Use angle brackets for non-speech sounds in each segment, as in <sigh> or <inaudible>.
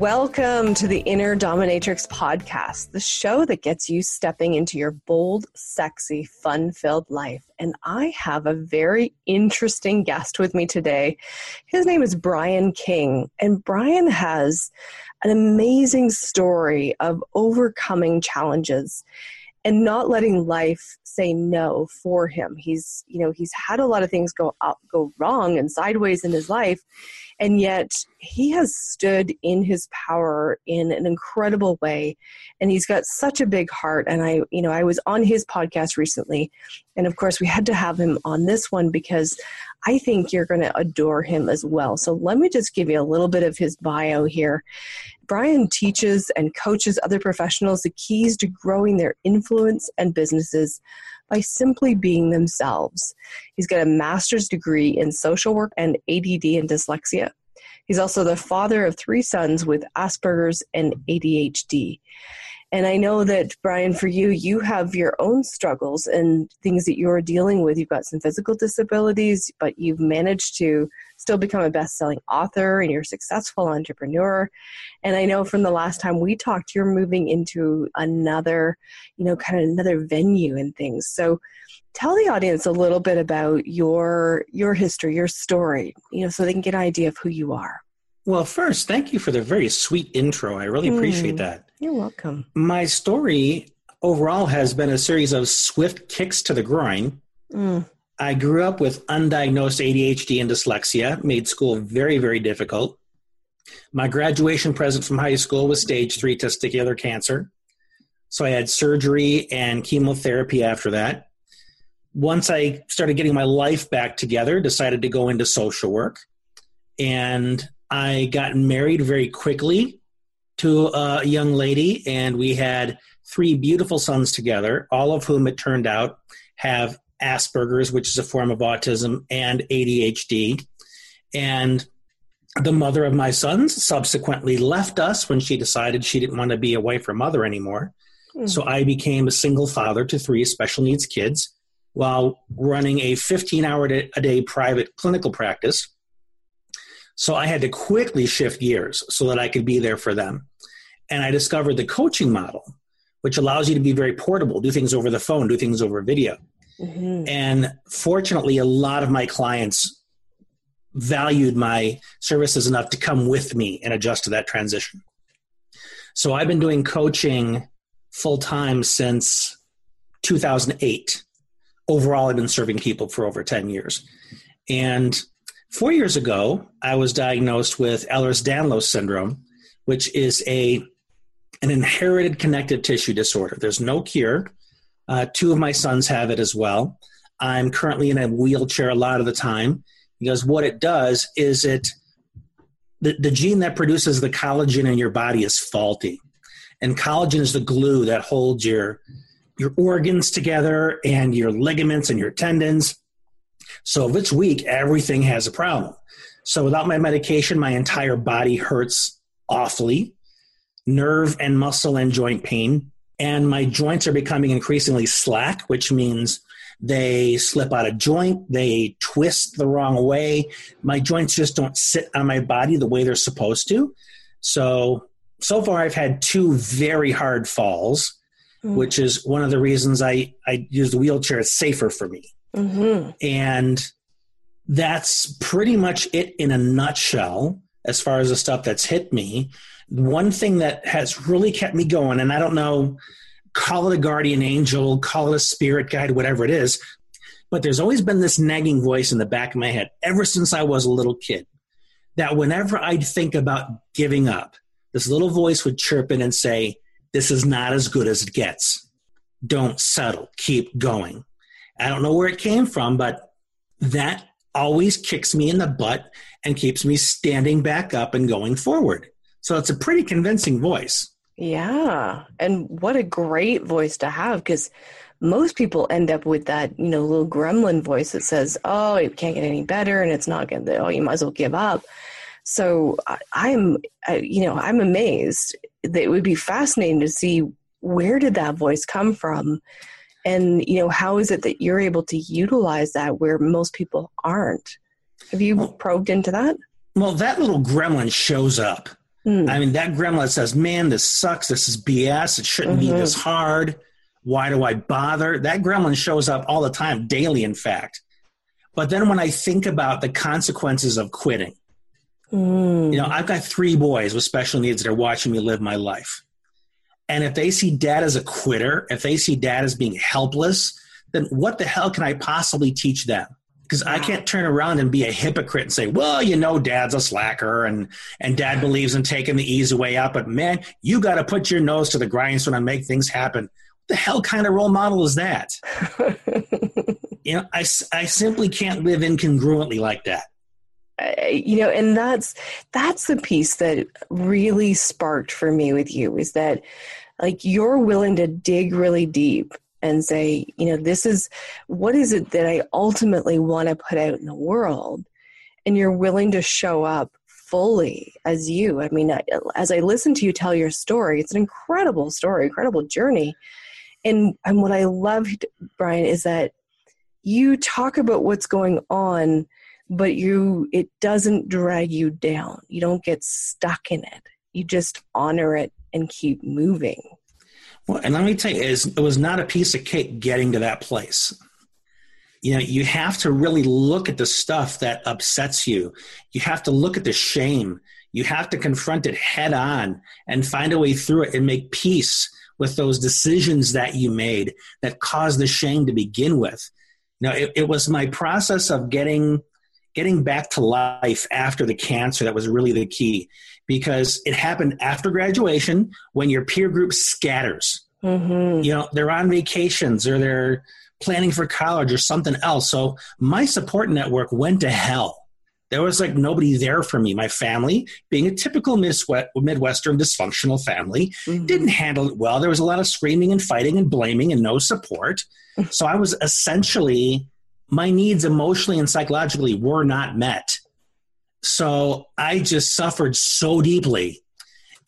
Welcome to the Inner Dominatrix podcast, the show that gets you stepping into your bold, sexy, fun filled life. And I have a very interesting guest with me today. His name is Brian King, and Brian has an amazing story of overcoming challenges and not letting life say no for him. He's, you know, he's had a lot of things go up, go wrong and sideways in his life, and yet he has stood in his power in an incredible way, and he's got such a big heart. And I, you know, I was on his podcast recently, and of course we had to have him on this one because I think you're going to adore him as well. So let me just give you a little bit of his bio here. Brian teaches and coaches other professionals the keys to growing their influence and businesses by simply being themselves. He's got a master's degree in social work and ADD and dyslexia. He's also the father of three sons with Asperger's and ADHD. And I know that, Brian, for you, you have your own struggles and things that you're dealing with. You've got some physical disabilities, but you've managed to still become a best selling author and you're a successful entrepreneur. And I know from the last time we talked, you're moving into another, you know, kind of another venue and things. So tell the audience a little bit about your your history, your story, you know, so they can get an idea of who you are. Well, first, thank you for the very sweet intro. I really appreciate mm, that. You're welcome. My story overall has been a series of swift kicks to the groin. Mm. I grew up with undiagnosed ADHD and dyslexia, made school very, very difficult. My graduation present from high school was stage three testicular cancer. So I had surgery and chemotherapy after that. Once I started getting my life back together, decided to go into social work. And I got married very quickly to a young lady, and we had three beautiful sons together, all of whom it turned out have Asperger's, which is a form of autism, and ADHD. And the mother of my sons subsequently left us when she decided she didn't want to be a wife or mother anymore. Mm-hmm. So I became a single father to three special needs kids while running a 15 hour a day private clinical practice so I had to quickly shift gears so that I could be there for them. And I discovered the coaching model, which allows you to be very portable, do things over the phone, do things over video. Mm-hmm. And fortunately, a lot of my clients valued my services enough to come with me and adjust to that transition. So I've been doing coaching full time since 2008. Overall, I've been serving people for over 10 years. And Four years ago, I was diagnosed with Ehlers-Danlos syndrome, which is a an inherited connective tissue disorder. There's no cure. Uh, two of my sons have it as well. I'm currently in a wheelchair a lot of the time because what it does is it the, the gene that produces the collagen in your body is faulty. And collagen is the glue that holds your your organs together and your ligaments and your tendons. So if it's weak, everything has a problem. So without my medication, my entire body hurts awfully, nerve and muscle and joint pain. And my joints are becoming increasingly slack, which means they slip out of joint, they twist the wrong way. My joints just don't sit on my body the way they're supposed to. So, so far, I've had two very hard falls, mm. which is one of the reasons I, I use the wheelchair. It's safer for me. Mm-hmm. And that's pretty much it in a nutshell as far as the stuff that's hit me. One thing that has really kept me going, and I don't know, call it a guardian angel, call it a spirit guide, whatever it is, but there's always been this nagging voice in the back of my head ever since I was a little kid that whenever I'd think about giving up, this little voice would chirp in and say, This is not as good as it gets. Don't settle, keep going. I don't know where it came from, but that always kicks me in the butt and keeps me standing back up and going forward. So it's a pretty convincing voice. Yeah. And what a great voice to have because most people end up with that, you know, little gremlin voice that says, oh, it can't get any better and it's not going to, oh, you might as well give up. So I'm, you know, I'm amazed that it would be fascinating to see where did that voice come from and you know how is it that you're able to utilize that where most people aren't have you probed into that well that little gremlin shows up Mm. I mean, that gremlin says, man, this sucks. This is BS. It shouldn't mm-hmm. be this hard. Why do I bother? That gremlin shows up all the time, daily, in fact. But then when I think about the consequences of quitting, mm. you know, I've got three boys with special needs that are watching me live my life. And if they see dad as a quitter, if they see dad as being helpless, then what the hell can I possibly teach them? Because I can't turn around and be a hypocrite and say, "Well, you know, Dad's a slacker, and and Dad believes in taking the easy way out, but man, you got to put your nose to the grindstone and make things happen." What the hell kind of role model is that? <laughs> you know, I I simply can't live incongruently like that. you know, and that's that's the piece that really sparked for me with you is that like you're willing to dig really deep and say, you know, this is what is it that I ultimately want to put out in the world? And you're willing to show up fully as you. I mean, as I listen to you tell your story, it's an incredible story, incredible journey. And and what I loved, Brian, is that you talk about what's going on, but you it doesn't drag you down. You don't get stuck in it. You just honor it and keep moving. Well, and let me tell you, it was not a piece of cake getting to that place. You know, you have to really look at the stuff that upsets you. You have to look at the shame. You have to confront it head on and find a way through it and make peace with those decisions that you made that caused the shame to begin with. You know, it, it was my process of getting getting back to life after the cancer that was really the key because it happened after graduation when your peer group scatters. Mm-hmm. You know, they're on vacations or they're planning for college or something else. So my support network went to hell. There was like nobody there for me. My family, being a typical Midwestern dysfunctional family, mm-hmm. didn't handle it well. There was a lot of screaming and fighting and blaming and no support. <laughs> so I was essentially my needs emotionally and psychologically were not met. So I just suffered so deeply.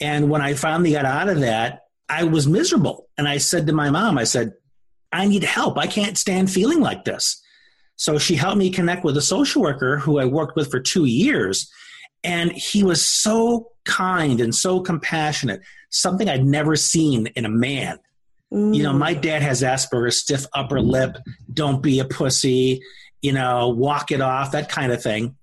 And when I finally got out of that, I was miserable. And I said to my mom, I said, I need help. I can't stand feeling like this. So she helped me connect with a social worker who I worked with for two years. And he was so kind and so compassionate, something I'd never seen in a man. Mm. You know, my dad has Asperger's, stiff upper lip, don't be a pussy, you know, walk it off, that kind of thing.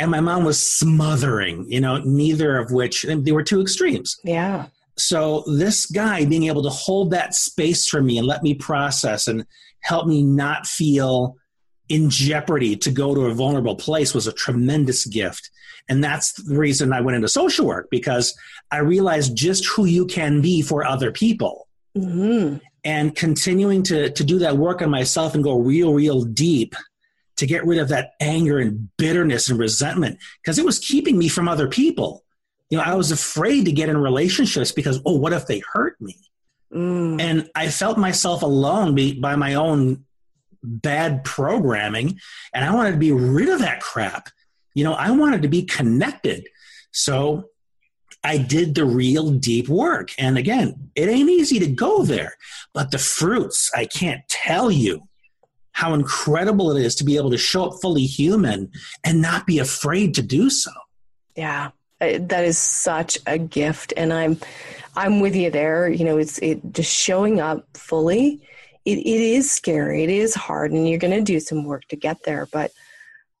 And my mom was smothering, you know, neither of which, they were two extremes. Yeah. So this guy being able to hold that space for me and let me process and help me not feel in jeopardy to go to a vulnerable place was a tremendous gift. And that's the reason I went into social work because I realized just who you can be for other people. Mm-hmm. And continuing to, to do that work on myself and go real, real deep to get rid of that anger and bitterness and resentment because it was keeping me from other people. You know, I was afraid to get in relationships because, oh, what if they hurt me? Mm. And I felt myself alone by my own bad programming. And I wanted to be rid of that crap. You know, I wanted to be connected. So I did the real deep work. And again, it ain't easy to go there, but the fruits, I can't tell you how incredible it is to be able to show up fully human and not be afraid to do so. Yeah. That is such a gift and I'm I'm with you there. You know, it's it just showing up fully. It it is scary. It is hard and you're going to do some work to get there, but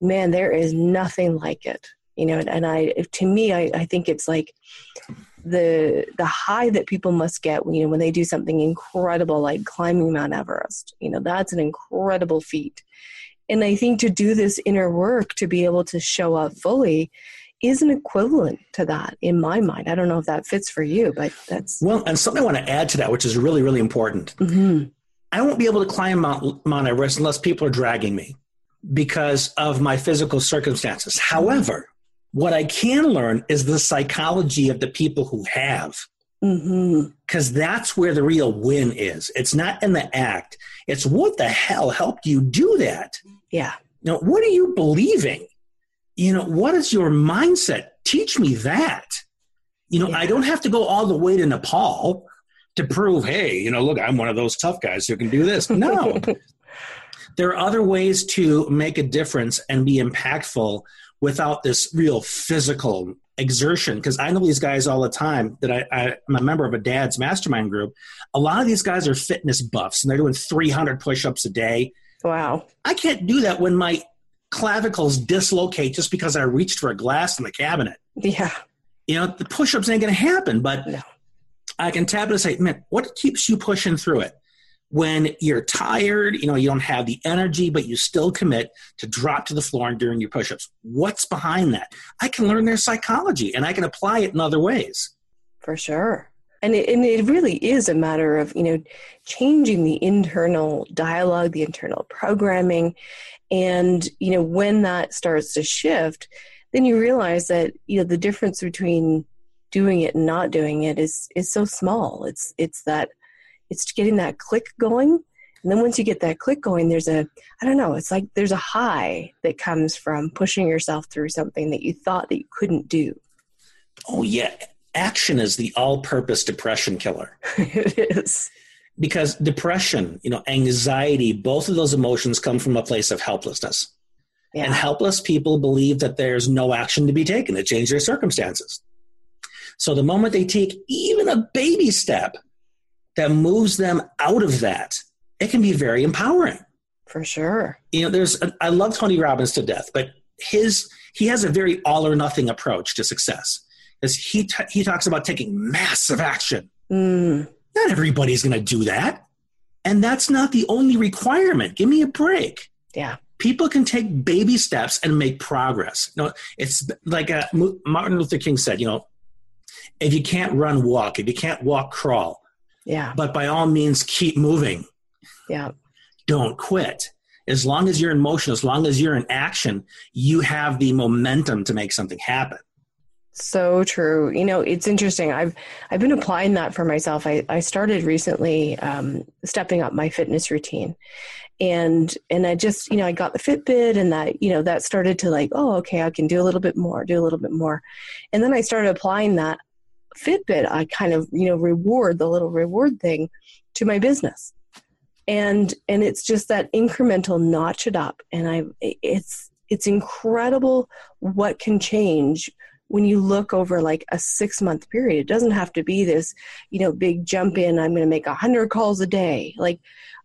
man, there is nothing like it you know and i to me I, I think it's like the the high that people must get when you know when they do something incredible like climbing mount everest you know that's an incredible feat. And i think to do this inner work to be able to show up fully is an equivalent to that in my mind. I don't know if that fits for you but that's well and something i want to add to that which is really really important. Mm-hmm. i won't be able to climb mount, mount everest unless people are dragging me because of my physical circumstances. However what I can learn is the psychology of the people who have. Because mm-hmm. that's where the real win is. It's not in the act. It's what the hell helped you do that? Yeah. Now, what are you believing? You know, what is your mindset? Teach me that. You know, yeah. I don't have to go all the way to Nepal to prove, hey, you know, look, I'm one of those tough guys who can do this. <laughs> No. there are other ways to make a difference and be impactful without this real physical exertion because I know these guys all the time that I, I, am a member of a dad's mastermind group. A lot of these guys are fitness buffs and they're doing 300 push ups a day. Wow. I can't do that when my clavicles dislocate just because I reached for a glass in the cabinet. Yeah. You know, the push ups ain't going to happen, but no. I can tap it and say, man, what keeps you pushing through it? When you're tired, you know, you don't have the energy, but you still commit to drop to the floor and during your push-ups. What's behind that? I can learn their psychology and I can apply it in other ways. For sure. And it, and it really is a matter of, you know, changing the internal dialogue, the internal programming. And, you know, when that starts to shift, then you realize that, you know, the difference between doing it and not doing it is is so small. It's it's that it's getting that click going. And then once you get that click going there's a i don't know it's like there's a high that comes from pushing yourself through something that you thought that you couldn't do. Oh yeah. Action is the all-purpose depression killer. <laughs> It is. Because depression you know anxiety both of those emotions come from a place of helplessness. Yeah. and helpless people believe that there's no action to be taken. To change their circumstances. So the moment they take even a baby step that moves them out of that, it can be very empowering. For sure. You know, there's, a, I love Tony Robbins to death, but his, he has a very all or nothing approach to success. Because he, t- he talks about taking massive action. Mm. Not everybody's going to do that. And that's not the only requirement. Give me a break. Yeah. People can take baby steps and make progress. You know, it's like uh, Martin Luther King said, you know, if you can't run, walk. If you can't walk, crawl. Yeah. But by all means, keep moving. Yeah. Don't quit. As long as you're in motion, as long as you're in action, you have the momentum to make something happen. So true. You know, it's interesting. I've I've been applying that for myself. I, I started recently um, stepping up my fitness routine, and and I just you know I got the Fitbit, and that you know that started to like oh okay I can do a little bit more, do a little bit more, and then I started applying that Fitbit, I kind of, you know, reward the little reward thing to my business. And and it's just that incremental notch it up. And I it's it's incredible what can change when you look over like a six month period. It doesn't have to be this, you know, big jump in, I'm gonna make a hundred calls a day. Like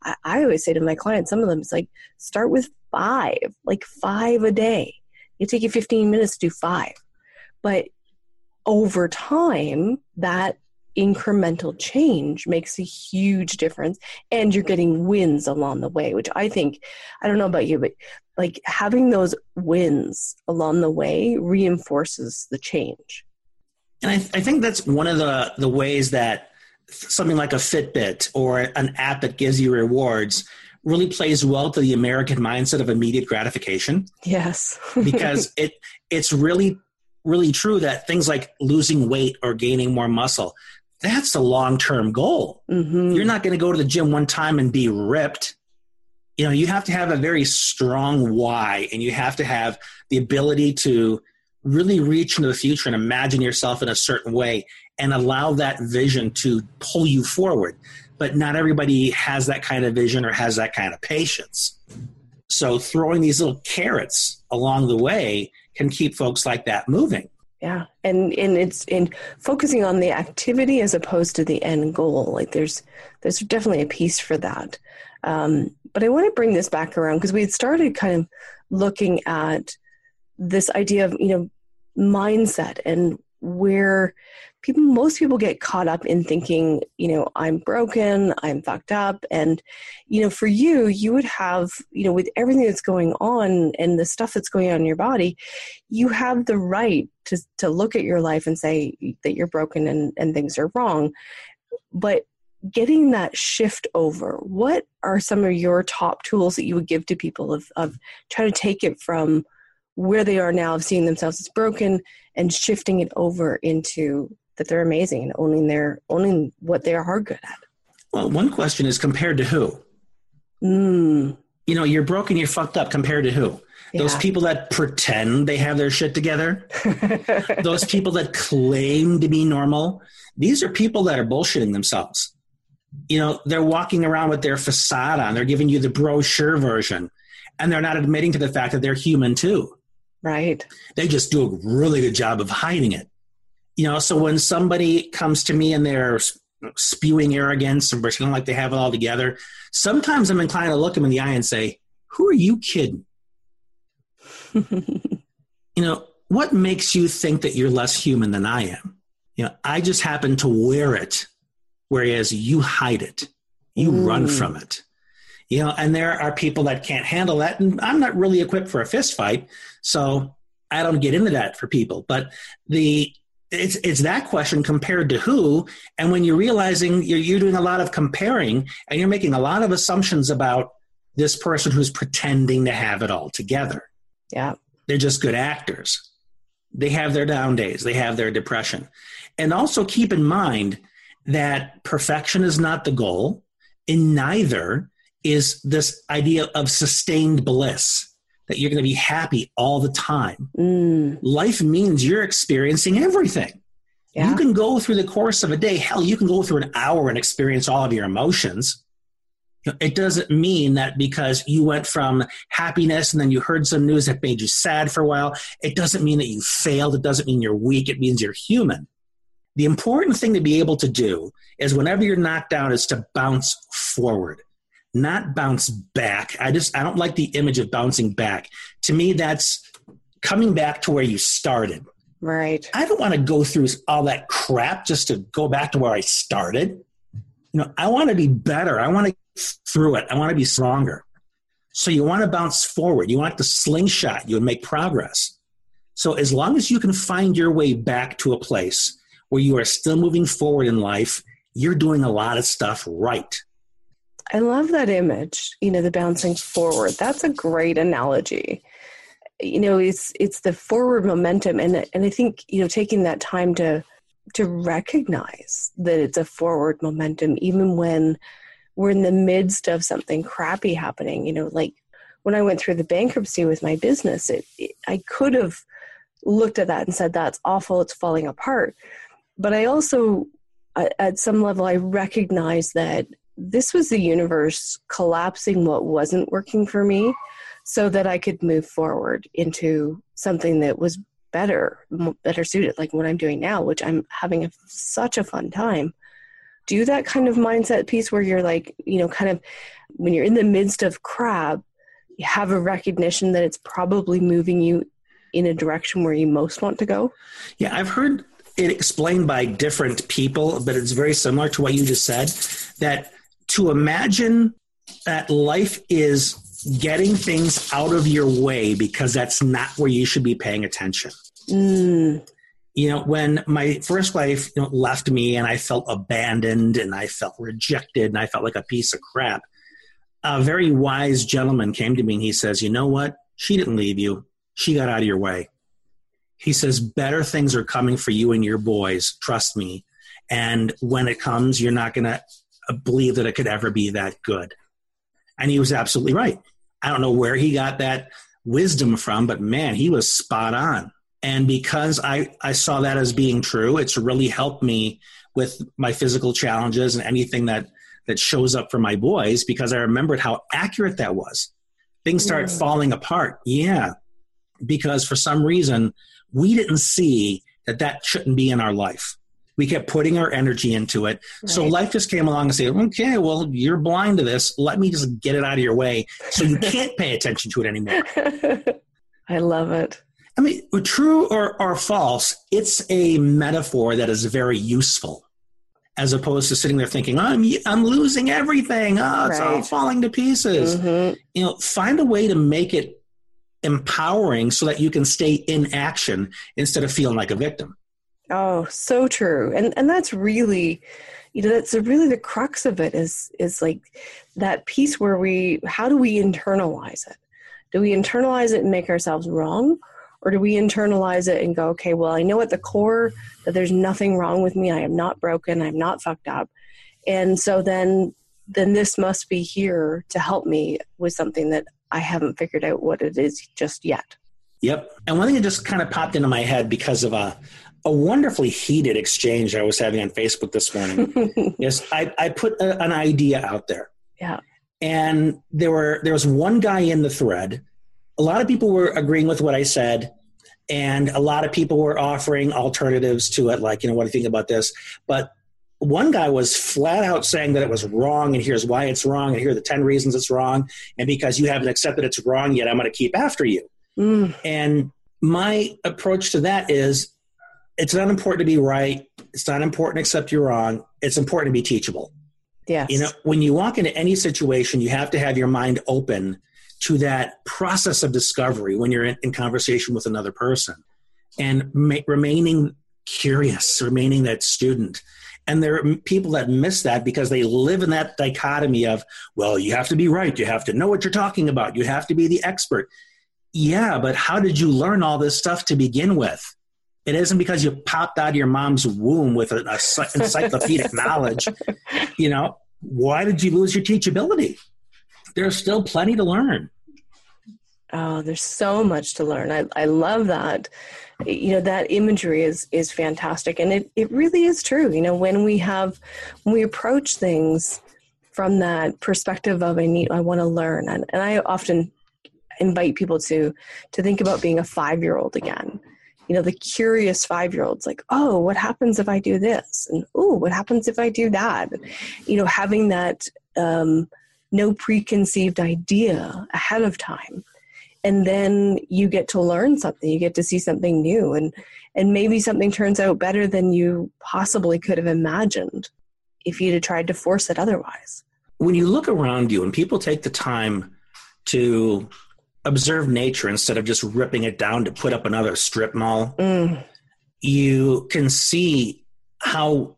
I, I always say to my clients, some of them it's like start with five, like five a day. It take you 15 minutes to do five. But over time, that incremental change makes a huge difference and you're getting wins along the way which i think i don't know about you but like having those wins along the way reinforces the change. And i, I think that's one of the the ways that something like a fitbit or an app that gives you rewards really plays well to the american mindset of immediate gratification. Yes. <laughs> Because it it's really really true that things like losing weight or gaining more muscle, that's a long term goal. Mm-hmm. You're not going to go to the gym one time and be ripped. You know, you have to have a very strong why, and you have to have the ability to really reach into the future and imagine yourself in a certain way and allow that vision to pull you forward. But not everybody has that kind of vision or has that kind of patience. So throwing these little carrots along the way can keep folks like that moving. Yeah, and and it's in focusing on the activity as opposed to the end goal. Like there's there's definitely a piece for that. Um, but I want to bring this back around because we had started kind of looking at this idea of you know mindset and where people most people get caught up in thinking you know i'm broken i'm fucked up. And you know for you you would have you know with everything that's going on and the stuff that's going on in your body you have the right to to look at your life and say that you're broken and and things are wrong. But getting that shift over what are some of your top tools that you would give to people of of trying to take it from where they are now of seeing themselves as broken and shifting it over into that they're amazing owning their owning what they are good at. Well, one question is compared to who? Mm. You know, you're broken, you're fucked up. Compared to who? Yeah. Those people that pretend they have their shit together. <laughs> Those people that claim to be normal. These are people that are bullshitting themselves. You know, they're walking around with their facade on. They're giving you the brochure version, and they're not admitting to the fact that they're human too. Right. They just do a really good job of hiding it. You know, so when somebody comes to me and they're spewing arrogance and pretending like they have it all together, sometimes I'm inclined to look them in the eye and say, Who are you kidding? <laughs> you know, what makes you think that you're less human than I am? You know, I just happen to wear it, whereas you hide it, you mm. run from it. You know, and there are people that can't handle that, and I'm not really equipped for a fist fight, so I don't get into that for people. But the it's it's that question compared to who, and when you're realizing you're, you're doing a lot of comparing, and you're making a lot of assumptions about this person who's pretending to have it all together. Yeah, they're just good actors. They have their down days, they have their depression. And also keep in mind that perfection is not the goal, and neither is this idea of sustained bliss that you're going to be happy all the time. Mm. Life means you're experiencing everything. Yeah. You can go through the course of a day, hell, you can go through an hour and experience all of your emotions. It doesn't mean that because you went from happiness and then you heard some news that made you sad for a while, it doesn't mean that you failed. It doesn't mean you're weak. It means you're human. The important thing to be able to do is whenever you're knocked down is to bounce forward, not bounce back. I just, I don't like the image of bouncing back. To me, that's coming back to where you started. Right. I don't want to go through all that crap just to go back to where I started. You know, I want to be better. I want to through it. I want to be stronger. So you want to bounce forward. You want the slingshot. You make progress. So as long as you can find your way back to a place where you are still moving forward in life, you're doing a lot of stuff right. I love that image, you know, the bouncing forward. That's a great analogy. You know, it's it's the forward momentum and and I think, you know, taking that time to to recognize that it's a forward momentum even when we're in the midst of something crappy happening, you know, like when I went through the bankruptcy with my business, it, it I could have looked at that and said that's awful, it's falling apart. But I also at some level I recognize that this was the universe collapsing what wasn't working for me so that I could move forward into something that was better, better suited, like what I'm doing now, which I'm having a, such a fun time. Do that kind of mindset piece where you're like, you know, kind of when you're in the midst of crap, you have a recognition that it's probably moving you in a direction where you most want to go. Yeah, I've heard it explained by different people, but it's very similar to what you just said that to imagine that life is getting things out of your way because that's not where you should be paying attention. Mm. You know, when my first wife you know, left me and I felt abandoned and I felt rejected and I felt like a piece of crap, a very wise gentleman came to me and he says, You know what? She didn't leave you, she got out of your way. He says, Better things are coming for you and your boys, trust me. And when it comes, you're not going to believe that it could ever be that good. And he was absolutely right. I don't know where he got that wisdom from, but man, he was spot on. And because I, I saw that as being true, it's really helped me with my physical challenges and anything that, that shows up for my boys because I remembered how accurate that was. Things started yeah. falling apart. Yeah. Because for some reason, we didn't see that that shouldn't be in our life. We kept putting our energy into it. Right. So life just came along and said, okay, well, you're blind to this. Let me just get it out of your way so you can't pay attention to it anymore. <laughs> I love it. I mean, true or, or false, it's a metaphor that is very useful as opposed to sitting there thinking, I'm, I'm losing everything. Oh, it's right. all falling to pieces. Mm-hmm. You know, find a way to make it empowering so that you can stay in action instead of feeling like a victim. Oh, so true. And and that's really you know that's really the crux of it is is like that piece where we how do we internalize it? Do we internalize it and make ourselves wrong? Or do we internalize it and go, okay, well, I know at the core that there's nothing wrong with me. I am not broken. I'm not fucked up. And so then then this must be here to help me with something that I haven't figured out what it is just yet. Yep. And one thing that just kind of popped into my head because of a, a wonderfully heated exchange I was having on Facebook this morning. <laughs> yes, I, I put a, an idea out there. Yeah. And there were there was one guy in the thread a lot of people were agreeing with what I said, and a lot of people were offering alternatives to it, like, you know, what do you think about this? But one guy was flat out saying that it was wrong, and here's why it's wrong, and here are the 10 reasons it's wrong. And because you haven't accepted it's wrong yet, I'm going to keep after you. Mm. And my approach to that is it's not important to be right. It's not important to accept you're wrong. It's important to be teachable. Yes. You know, when you walk into any situation, you have to have your mind open to that process of discovery when you're in, in conversation with another person and ma- remaining curious, remaining that student. And there are people that miss that because they live in that dichotomy of, well, you have to be right. You have to know what you're talking about. You have to be the expert. Yeah, but how did you learn all this stuff to begin with? It isn't because you popped out of your mom's womb with an encyclopedic <laughs> knowledge. You know, why did you lose your teachability? There's still plenty to learn. Oh, there's so much to learn. I, I love that. You know, that imagery is is fantastic. And it, it really is true. You know, when we have when we approach things from that perspective of I need I want to learn. And and I often invite people to to think about being a five year old again you know the curious five year olds like oh what happens if i do this? and oh what happens if i do that? you know having that um, no preconceived idea ahead of time. And then you get to learn something you get to see something new and and maybe something turns out better than you possibly could have imagined if you'd have tried to force it otherwise. When you look around you and people take the time to observe nature instead of just ripping it down to put up another strip mall, mm. you can see how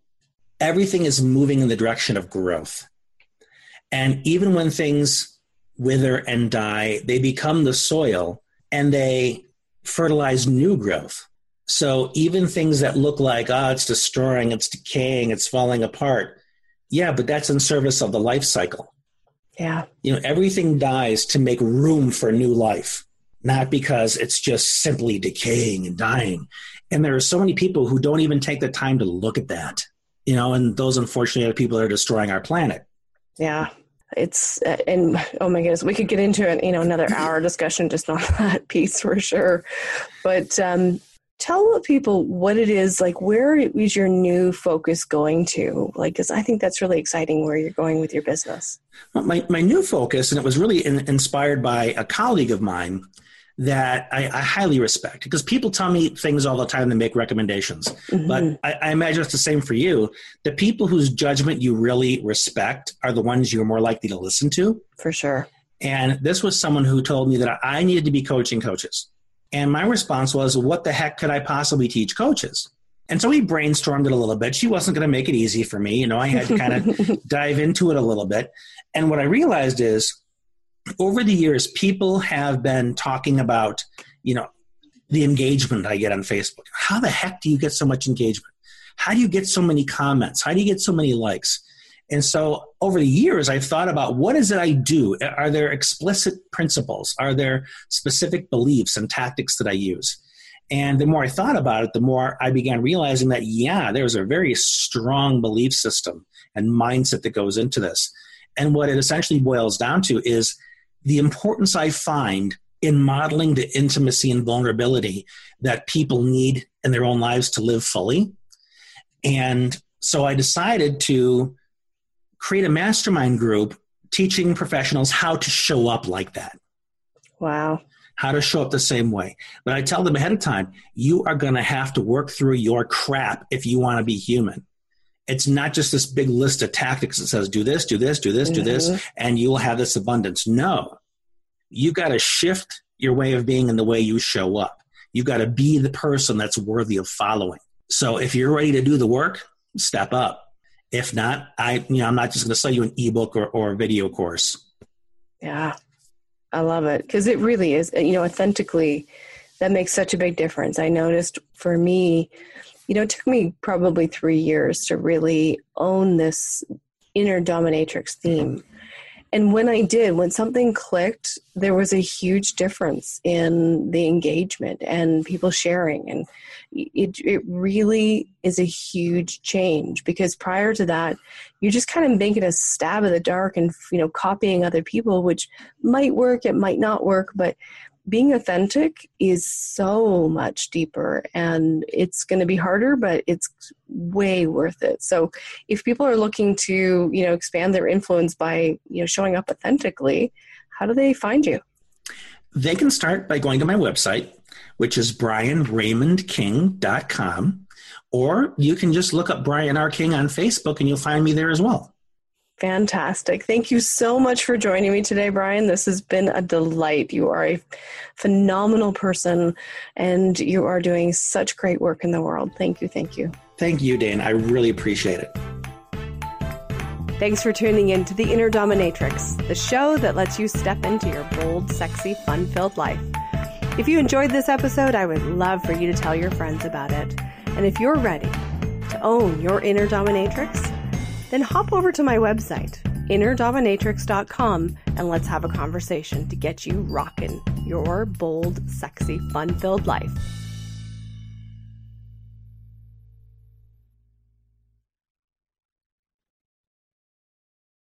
everything is moving in the direction of growth. And even when things wither and die, they become the soil and they fertilize new growth. So even things that look like, ah, oh, it's destroying, it's decaying, it's falling apart. Yeah, but that's in service of the life cycle. Yeah. You know, everything dies to make room for new life, not because it's just simply decaying and dying. And there are so many people who don't even take the time to look at that, you know, and those unfortunately are people that are destroying our planet. Yeah. It's, uh, and oh my goodness, we could get into it, you know, another hour discussion just on <laughs> that piece for sure. But um, tell people what it is like where is your new focus going to? Like because i think that's really exciting where you're going with your business. Well, my, my new focus and it was really in, inspired by a colleague of mine that I, I, highly respect because people tell me things all the time and make recommendations. Mm-hmm. but I, I imagine it's the same for you. The people whose judgment you really respect are the ones you're more likely to listen to. For sure. And this was someone who told me that i needed to be coaching coaches and my response was, what the heck could I possibly teach coaches? And so we brainstormed it a little bit. She wasn't going to make it easy for me. You know, I had to kind of <laughs> dive into it a little bit. And what I realized is over the years, people have been talking about, you know, the engagement I get on Facebook. How the heck do you get so much engagement? How do you get so many comments? How do you get so many likes? And so over the years, I've thought about what is it I do? Are there explicit principles? Are there specific beliefs and tactics that I use? And the more I thought about it, the more I began realizing that, yeah, there's a very strong belief system and mindset that goes into this. And what it essentially boils down to is the importance I find in modeling the intimacy and vulnerability that people need in their own lives to live fully. And so I decided to create a mastermind group teaching professionals how to show up like that. Wow. How to show up the same way. But I tell them ahead of time, you are going to have to work through your crap if you want to be human. It's not just this big list of tactics that says, do this, do this, do this, mm-hmm. do this, mm-hmm. and you'll have this abundance. No. You got to shift your way of being and the way you show up. You've got to be the person that's worthy of following. So if you're ready to do the work, step up. If not, I you know I'm not just going to sell you an ebook or, or a video course. Yeah, I love it because it really is. You know, authentically, that makes such a big difference. I noticed for me, you know, it took me probably three years to really own this inner dominatrix theme. And when I did, when something clicked, there was a huge difference in the engagement and people sharing. And it, it really is a huge change because prior to that, you're just kind of making a stab in the dark and, you know, copying other people, which might work, it might not work, but being authentic is so much deeper and it's going to be harder but it's way worth it. So if people are looking to you know expand their influence by you know showing up authentically how do they find you? They can start by going to my website which is brianraymondking.com or you can just look up brian r. King on facebook and you'll find me there as well Fantastic. Thank you so much for joining me today, Brian. This has been a delight. You are a phenomenal person and you are doing such great work in the world. Thank you. Thank you. Thank you, Dan. I really appreciate it. Thanks for tuning in to The Inner Dominatrix, the show that lets you step into your bold, sexy, fun filled life. If you enjoyed this episode, I would love for you to tell your friends about it. And if you're ready to own your inner dominatrix, then hop over to my website, innerdominatrix.com, and let's have a conversation to get you rocking your bold, sexy, fun filled life.